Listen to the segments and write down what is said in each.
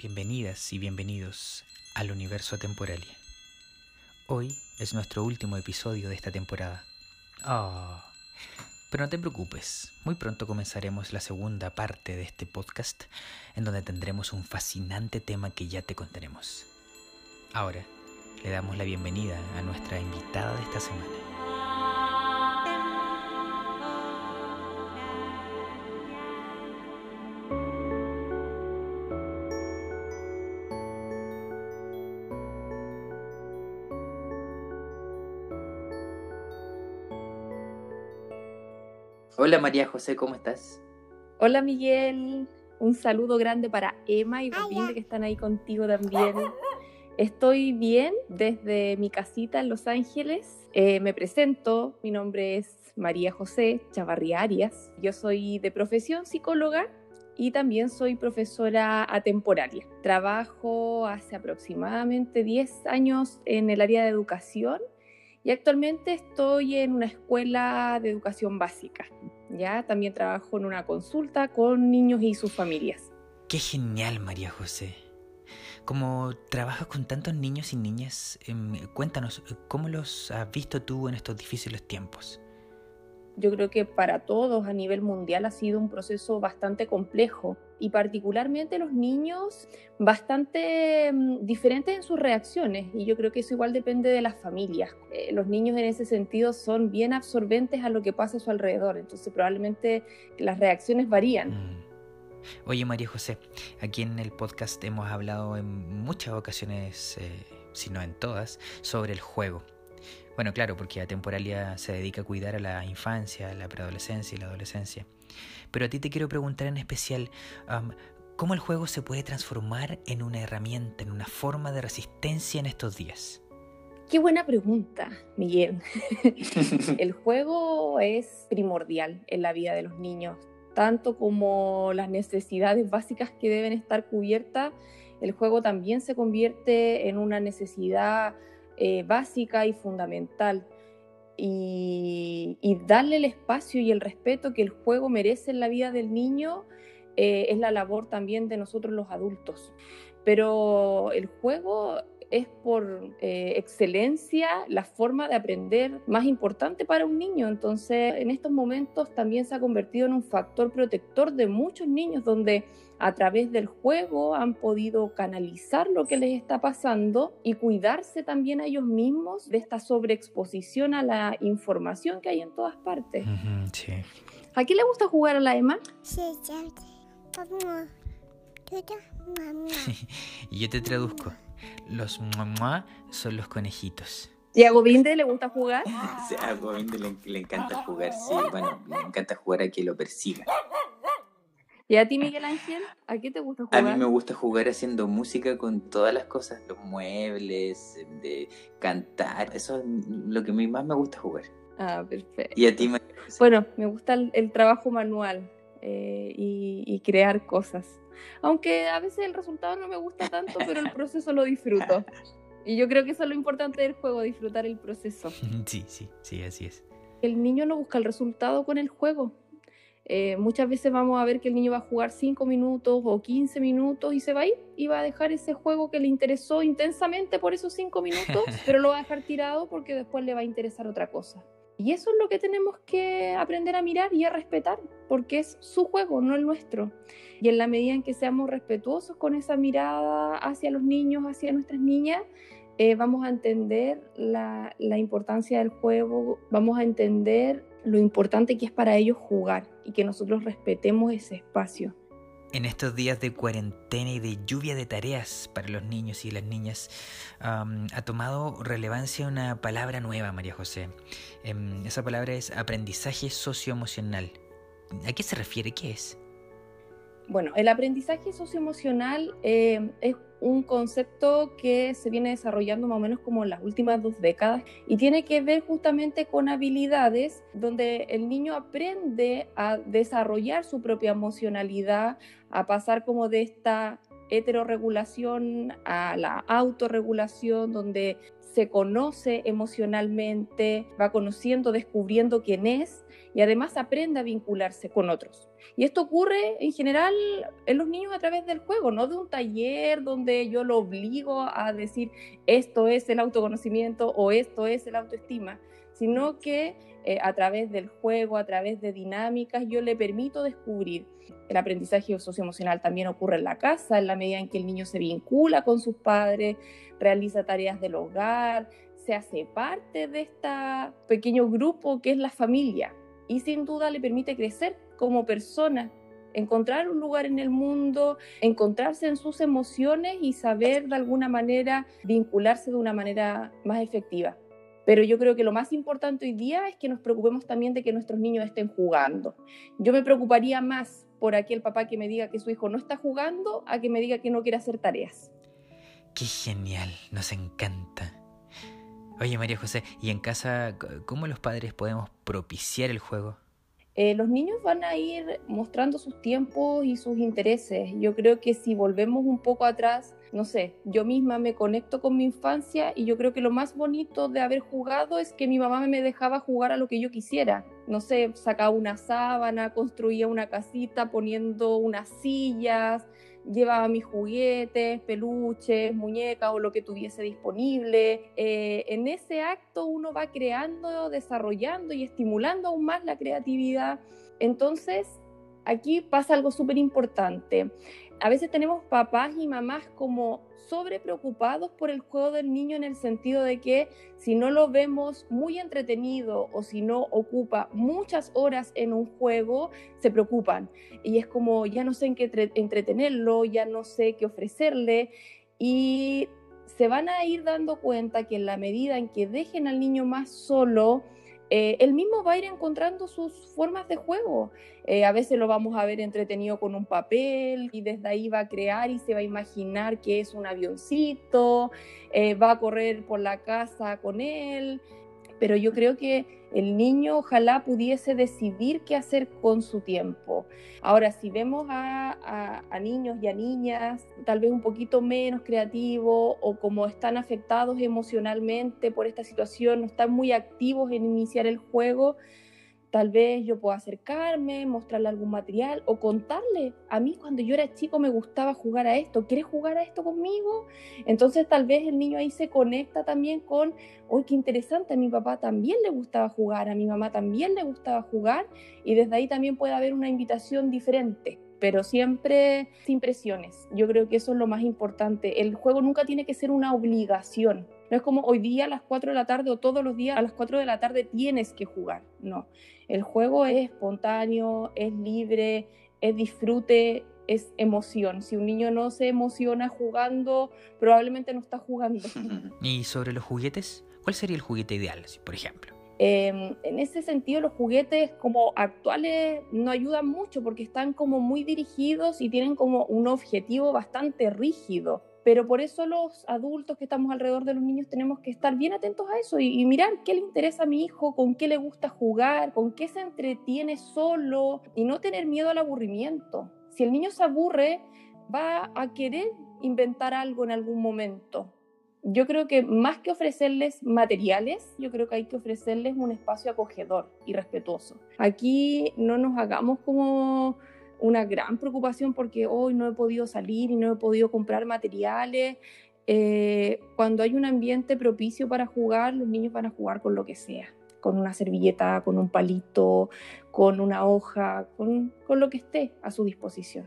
Bienvenidas y bienvenidos al universo Temporalia. Hoy es nuestro último episodio de esta temporada. Oh, pero no te preocupes, muy pronto comenzaremos la segunda parte de este podcast en donde tendremos un fascinante tema que ya te contaremos. Ahora, le damos la bienvenida a nuestra invitada de esta semana. Hola María José, ¿cómo estás? Hola Miguel, un saludo grande para Emma y Robin que están ahí contigo también. Estoy bien desde mi casita en Los Ángeles. Eh, me presento, mi nombre es María José Chavarría Arias. Yo soy de profesión psicóloga y también soy profesora atemporaria. Trabajo hace aproximadamente 10 años en el área de educación y actualmente estoy en una escuela de educación básica. Ya también trabajo en una consulta con niños y sus familias. Qué genial, María José. Como trabajas con tantos niños y niñas, em, cuéntanos, ¿cómo los has visto tú en estos difíciles tiempos? Yo creo que para todos a nivel mundial ha sido un proceso bastante complejo y particularmente los niños bastante mm, diferentes en sus reacciones y yo creo que eso igual depende de las familias. Eh, los niños en ese sentido son bien absorbentes a lo que pasa a su alrededor, entonces probablemente las reacciones varían. Mm. Oye María José, aquí en el podcast hemos hablado en muchas ocasiones, eh, si no en todas, sobre el juego. Bueno, claro, porque Atemporalia se dedica a cuidar a la infancia, la preadolescencia y la adolescencia. Pero a ti te quiero preguntar en especial, ¿cómo el juego se puede transformar en una herramienta, en una forma de resistencia en estos días? Qué buena pregunta, Miguel. el juego es primordial en la vida de los niños, tanto como las necesidades básicas que deben estar cubiertas, el juego también se convierte en una necesidad eh, básica y fundamental. Y, darle el espacio y el respeto que el juego merece en la vida del niño eh, es la labor también de nosotros los adultos. Pero el juego es por eh, excelencia la forma de aprender más importante para un niño. Entonces, en estos momentos también se ha convertido en un factor protector de muchos niños donde a través del juego han podido canalizar lo que les está pasando y cuidarse también a ellos mismos de esta sobreexposición a la información que hay en todas partes. ¿A quién le gusta jugar a la Emma? Sí, y yo te traduzco. Los mamá son los conejitos. ¿Y a Govinde le gusta jugar? Sí, a Govinde le, encanta jugar, sí. Bueno, le encanta jugar a que lo persiga. ¿Y a ti, Miguel Ángel? ¿A qué te gusta jugar? A mí me gusta jugar haciendo música con todas las cosas, los muebles, de cantar. Eso es lo que a mí más me gusta jugar. Ah, perfecto. ¿Y a ti, Bueno, me gusta el, trabajo manual eh, y crear cosas. Aunque a veces el resultado no me gusta tanto, pero el proceso lo disfruto. Y yo creo que eso es lo importante del juego, disfrutar el proceso. Sí, sí, sí, así es. El niño no busca el resultado con el juego. Eh, muchas veces vamos a ver que el niño va a jugar 5 minutos o 15 minutos y se va a ir y va a dejar ese juego que le interesó intensamente por esos 5 minutos, pero lo va a dejar tirado porque después le va a interesar otra cosa. Y eso es lo que tenemos que aprender a mirar y a respetar, porque es su juego, no el nuestro. Y en la medida en que seamos respetuosos con esa mirada hacia los niños, hacia nuestras niñas, eh, vamos a entender la, la importancia del juego, vamos a entender lo importante que es para ellos jugar y que nosotros respetemos ese espacio. En estos días de cuarentena y de lluvia de tareas para los niños y las niñas, ha tomado relevancia una palabra nueva, María José. Em, esa palabra es aprendizaje socioemocional. ¿A qué se refiere? ¿Qué es? Bueno, el aprendizaje socioemocional eh, es un concepto que se viene desarrollando más o menos como en las últimas dos décadas y tiene que ver justamente con habilidades donde el niño aprende a desarrollar su propia emocionalidad, a pasar como de esta heteroregulación a la autorregulación, donde se conoce emocionalmente, va conociendo, descubriendo quién es y además aprende a vincularse con otros. Y esto ocurre en general en los niños a través del juego, no de un taller donde yo lo obligo a decir esto es el autoconocimiento o esto es el autoestima, sino que eh, a través del juego, a través de dinámicas, yo le permito descubrir. El aprendizaje socioemocional también ocurre en la casa, en la medida en que el niño se vincula con sus padres, realiza tareas del hogar, se hace parte de este pequeño grupo que es la familia y sin duda le permite crecer como persona, encontrar un lugar en el mundo, encontrarse en sus emociones y saber de alguna manera vincularse de una manera más efectiva. Pero yo creo que lo más importante hoy día es que nos preocupemos también de que nuestros niños estén jugando. Yo me preocuparía más por aquel papá que me diga que su hijo no está jugando a que me diga que no quiere hacer tareas. Qué genial, nos encanta. Oye María José, ¿y en casa cómo los padres podemos propiciar el juego? Eh, los niños van a ir mostrando sus tiempos y sus intereses. Yo creo que si volvemos un poco atrás, no sé, yo misma me conecto con mi infancia y yo creo que lo más bonito de haber jugado es que mi mamá me dejaba jugar a lo que yo quisiera. No sé, sacaba una sábana, construía una casita poniendo unas sillas, llevaba mis juguetes, peluches, muñecas o lo que tuviese disponible. Eh, en ese acto uno va creando, desarrollando y estimulando aún más la creatividad. Entonces, aquí pasa algo súper importante. A veces tenemos papás y mamás como sobre preocupados por el juego del niño en el sentido de que si no lo vemos muy entretenido o si no ocupa muchas horas en un juego, se preocupan. Y es como, ya no sé en qué entretenerlo, ya no sé qué ofrecerle. Y se van a ir dando cuenta que en la medida en que dejen al niño más solo, eh, él mismo va a ir encontrando sus formas de juego. Eh, a veces lo vamos a ver entretenido con un papel y desde ahí va a crear y se va a imaginar que es un avioncito, eh, va a correr por la casa con él, pero yo creo que el niño ojalá pudiese decidir qué hacer con su tiempo. Ahora, si vemos a, niños y a niñas tal vez un poquito menos creativos o como están afectados emocionalmente por esta situación, no están muy activos en iniciar el juego, Tal vez yo pueda acercarme, mostrarle algún material o contarle, a mí cuando yo era chico me gustaba jugar a esto, ¿quieres jugar a esto conmigo? Entonces tal vez el niño ahí se conecta también con, uy, qué interesante, a mi papá también le gustaba jugar, a mi mamá también le gustaba jugar y desde ahí también puede haber una invitación diferente pero siempre sin presiones. Yo creo que eso es lo más importante. El juego nunca tiene que ser una obligación. No es como hoy día a las 4 de la tarde o todos los días a las 4 de la tarde tienes que jugar. No. El juego es espontáneo, es libre, es disfrute, es emoción. Si un niño no se emociona jugando, probablemente no está jugando. ¿Y sobre los juguetes? ¿Cuál sería el juguete ideal, por ejemplo? Em, en ese sentido, los juguetes como actuales no ayudan mucho porque están como muy dirigidos y tienen como un objetivo bastante rígido. Pero por eso los adultos que estamos alrededor de los niños tenemos que estar bien atentos a eso y, mirar qué le interesa a mi hijo, con qué le gusta jugar, con qué se entretiene solo y no tener miedo al aburrimiento. Si el niño se aburre, va a querer inventar algo en algún momento. Yo creo que más que ofrecerles materiales, yo creo que hay que ofrecerles un espacio acogedor y respetuoso. Aquí no nos hagamos como una gran preocupación porque hoy no he podido salir y no he podido comprar materiales. Eh, cuando hay un ambiente propicio para jugar, los niños van a jugar con lo que sea, con una servilleta, con un palito, con una hoja, con, con lo que esté a su disposición.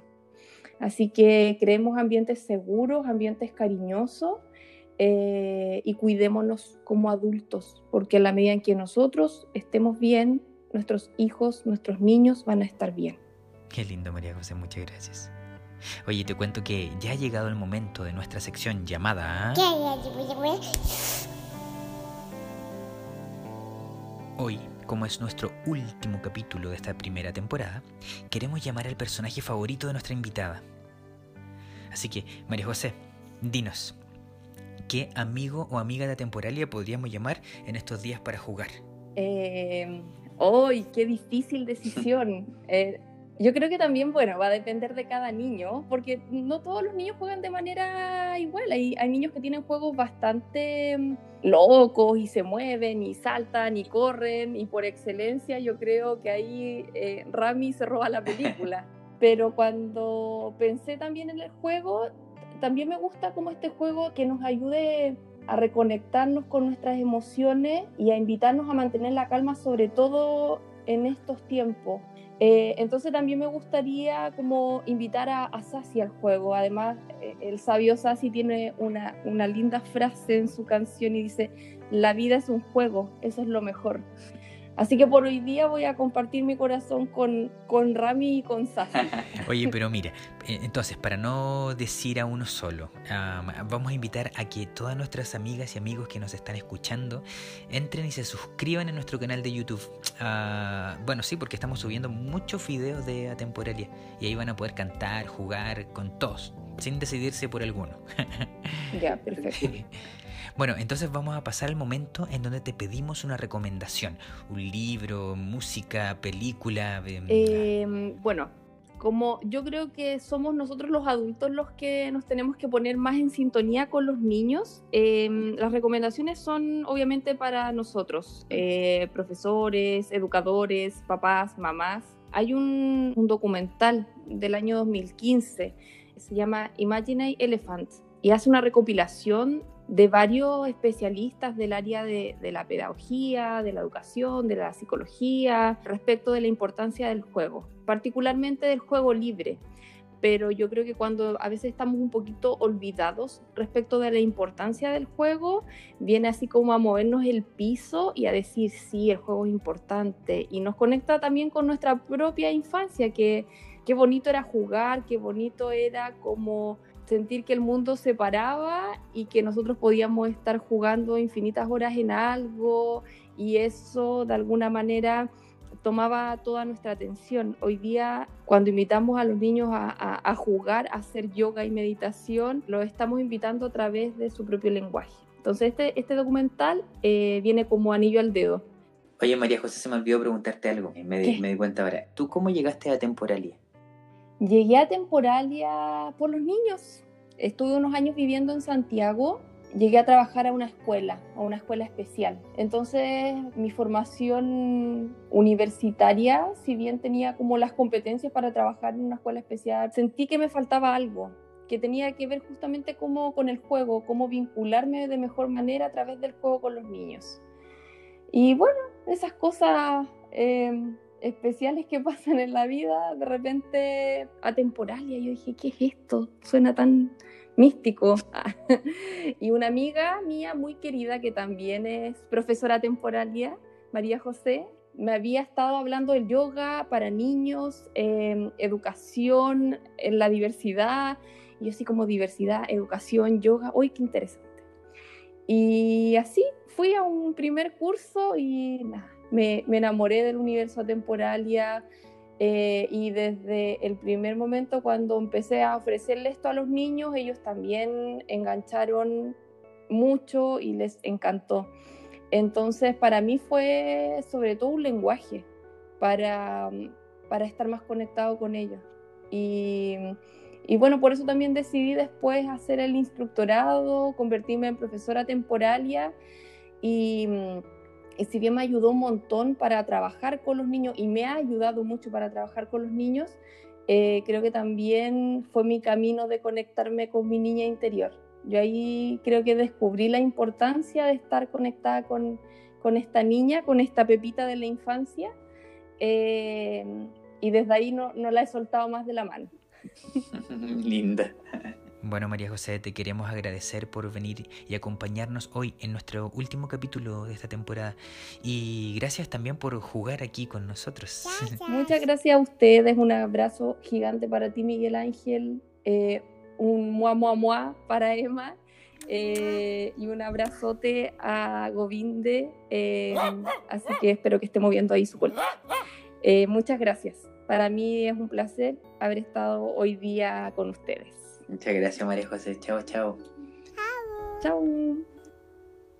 Así que creemos ambientes seguros, ambientes cariñosos eh, y cuidémonos como adultos, porque a la medida en que nosotros estemos bien, nuestros hijos, nuestros niños van a estar bien. Qué lindo, María José, muchas gracias. Oye, te cuento que ya ha llegado el momento de nuestra sección llamada... Hoy, como es nuestro último capítulo de esta primera temporada, queremos llamar al personaje favorito de nuestra invitada. Así que, María José, dinos, ¿qué amigo o amiga de Temporalia podríamos llamar en estos días para jugar? Eh, ¡Ay, qué difícil decisión! Eh, Yo creo que también, bueno, va a depender de cada niño, porque no todos los niños juegan de manera igual. Hay, hay niños que tienen juegos bastante mm, locos y se mueven y saltan y corren y por excelencia yo creo que ahí eh, Rami se roba la película. Pero cuando pensé también en el juego, también me gusta como este juego que nos ayude a reconectarnos con nuestras emociones y a invitarnos a mantener la calma, sobre todo en estos tiempos. Eh, entonces también me gustaría como invitar a, a al juego. Además, eh, el sabio Sassi tiene una, una linda frase en su canción y dice, la vida es un juego, eso es lo mejor. Así que por hoy día voy a compartir mi corazón con, con Rami y con Sassi. Oye, pero mira, eh, entonces, para no decir a uno solo, um, vamos a invitar a que todas nuestras amigas y amigos que nos están escuchando entren y se suscriban en nuestro canal de YouTube. Uh, bueno, sí, porque estamos subiendo muchos videos de Atemporalia y ahí van a poder cantar, jugar con todos, sin decidirse por alguno. ya, perfecto. Bueno, entonces vamos a pasar al momento en donde te pedimos una recomendación, un libro, música, película. Eh, bueno, como yo creo que somos nosotros los adultos los que nos tenemos que poner más en sintonía con los niños, eh, las recomendaciones son obviamente para nosotros, eh, profesores, educadores, papás, mamás. Hay un, un documental del año 2015, se llama Imagine Elephant, y hace una recopilación de varios especialistas del área de, la pedagogía, de la educación, de la psicología, respecto de la importancia del juego, particularmente del juego libre. Pero yo creo que cuando a veces estamos un poquito olvidados respecto de la importancia del juego, viene así como a movernos el piso y a decir, sí, el juego es importante. Y nos conecta también con nuestra propia infancia, que qué bonito era jugar, qué bonito era como sentir que el mundo se paraba y que nosotros podíamos estar jugando infinitas horas en algo y eso de alguna manera tomaba toda nuestra atención. Hoy día, cuando invitamos a los niños a, a, a jugar, a hacer yoga y meditación, los estamos invitando a través de su propio lenguaje. Entonces, este, este documental eh, viene como anillo al dedo. Oye, María José, se me olvidó preguntarte algo. Me, di, me di cuenta ahora. ¿Tú cómo llegaste a Temporalia? Llegué a Temporalia por los niños. Estuve unos años viviendo en Santiago. Llegué a trabajar a una escuela, a una escuela especial. Entonces, mi formación universitaria, si bien tenía como las competencias para trabajar en una escuela especial, sentí que me faltaba algo, que tenía que ver justamente como con el juego, cómo vincularme de mejor manera a través del juego con los niños. Y bueno, esas cosas eh, especiales que pasan en la vida, de repente atemporalia. Yo dije, ¿qué es esto? Suena tan místico. y una amiga mía muy querida, que también es profesora temporalia, María José, me había estado hablando del yoga para niños, eh, educación, en la diversidad, y yo así como diversidad, educación, yoga, ¡uy, qué interesante! Y así fui a un primer curso y nada, me, enamoré del universo Temporalia eh, y desde el primer momento cuando empecé a ofrecerle esto a los niños, ellos también engancharon mucho y les encantó. Entonces para mí fue sobre todo un lenguaje para, para estar más conectado con ellos. Y, y bueno, por eso también decidí después hacer el instructorado, convertirme en profesora temporalia y y si bien me ayudó un montón para trabajar con los niños y me ha ayudado mucho para trabajar con los niños, eh, creo que también fue mi camino de conectarme con mi niña interior. Yo ahí creo que descubrí la importancia de estar conectada con, con esta niña, con esta pepita de la infancia, eh, y desde ahí no, no la he soltado más de la mano. Linda. Bueno, María José, te queremos agradecer por venir y acompañarnos hoy en nuestro último capítulo de esta temporada. Y gracias también por jugar aquí con nosotros. Gracias. Muchas gracias a ustedes. Un abrazo gigante para ti, Miguel Ángel. Eh, un mua mua mua para Emma. Eh, y un abrazote a Govinde. Eh, así que espero que esté moviendo ahí su cuerpo. Eh, muchas gracias. Para mí es un placer haber estado hoy día con ustedes. Muchas gracias, María José. Chao, chao. Chao.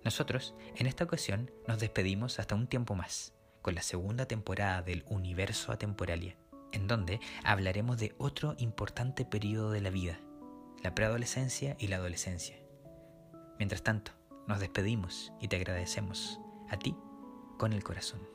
Nosotros, en esta ocasión, nos despedimos hasta un tiempo más, con la segunda temporada del Universo Atemporalia. en donde hablaremos de otro importante periodo de la vida, la preadolescencia y la adolescencia. Mientras tanto, nos despedimos y te agradecemos, a ti, con el corazón.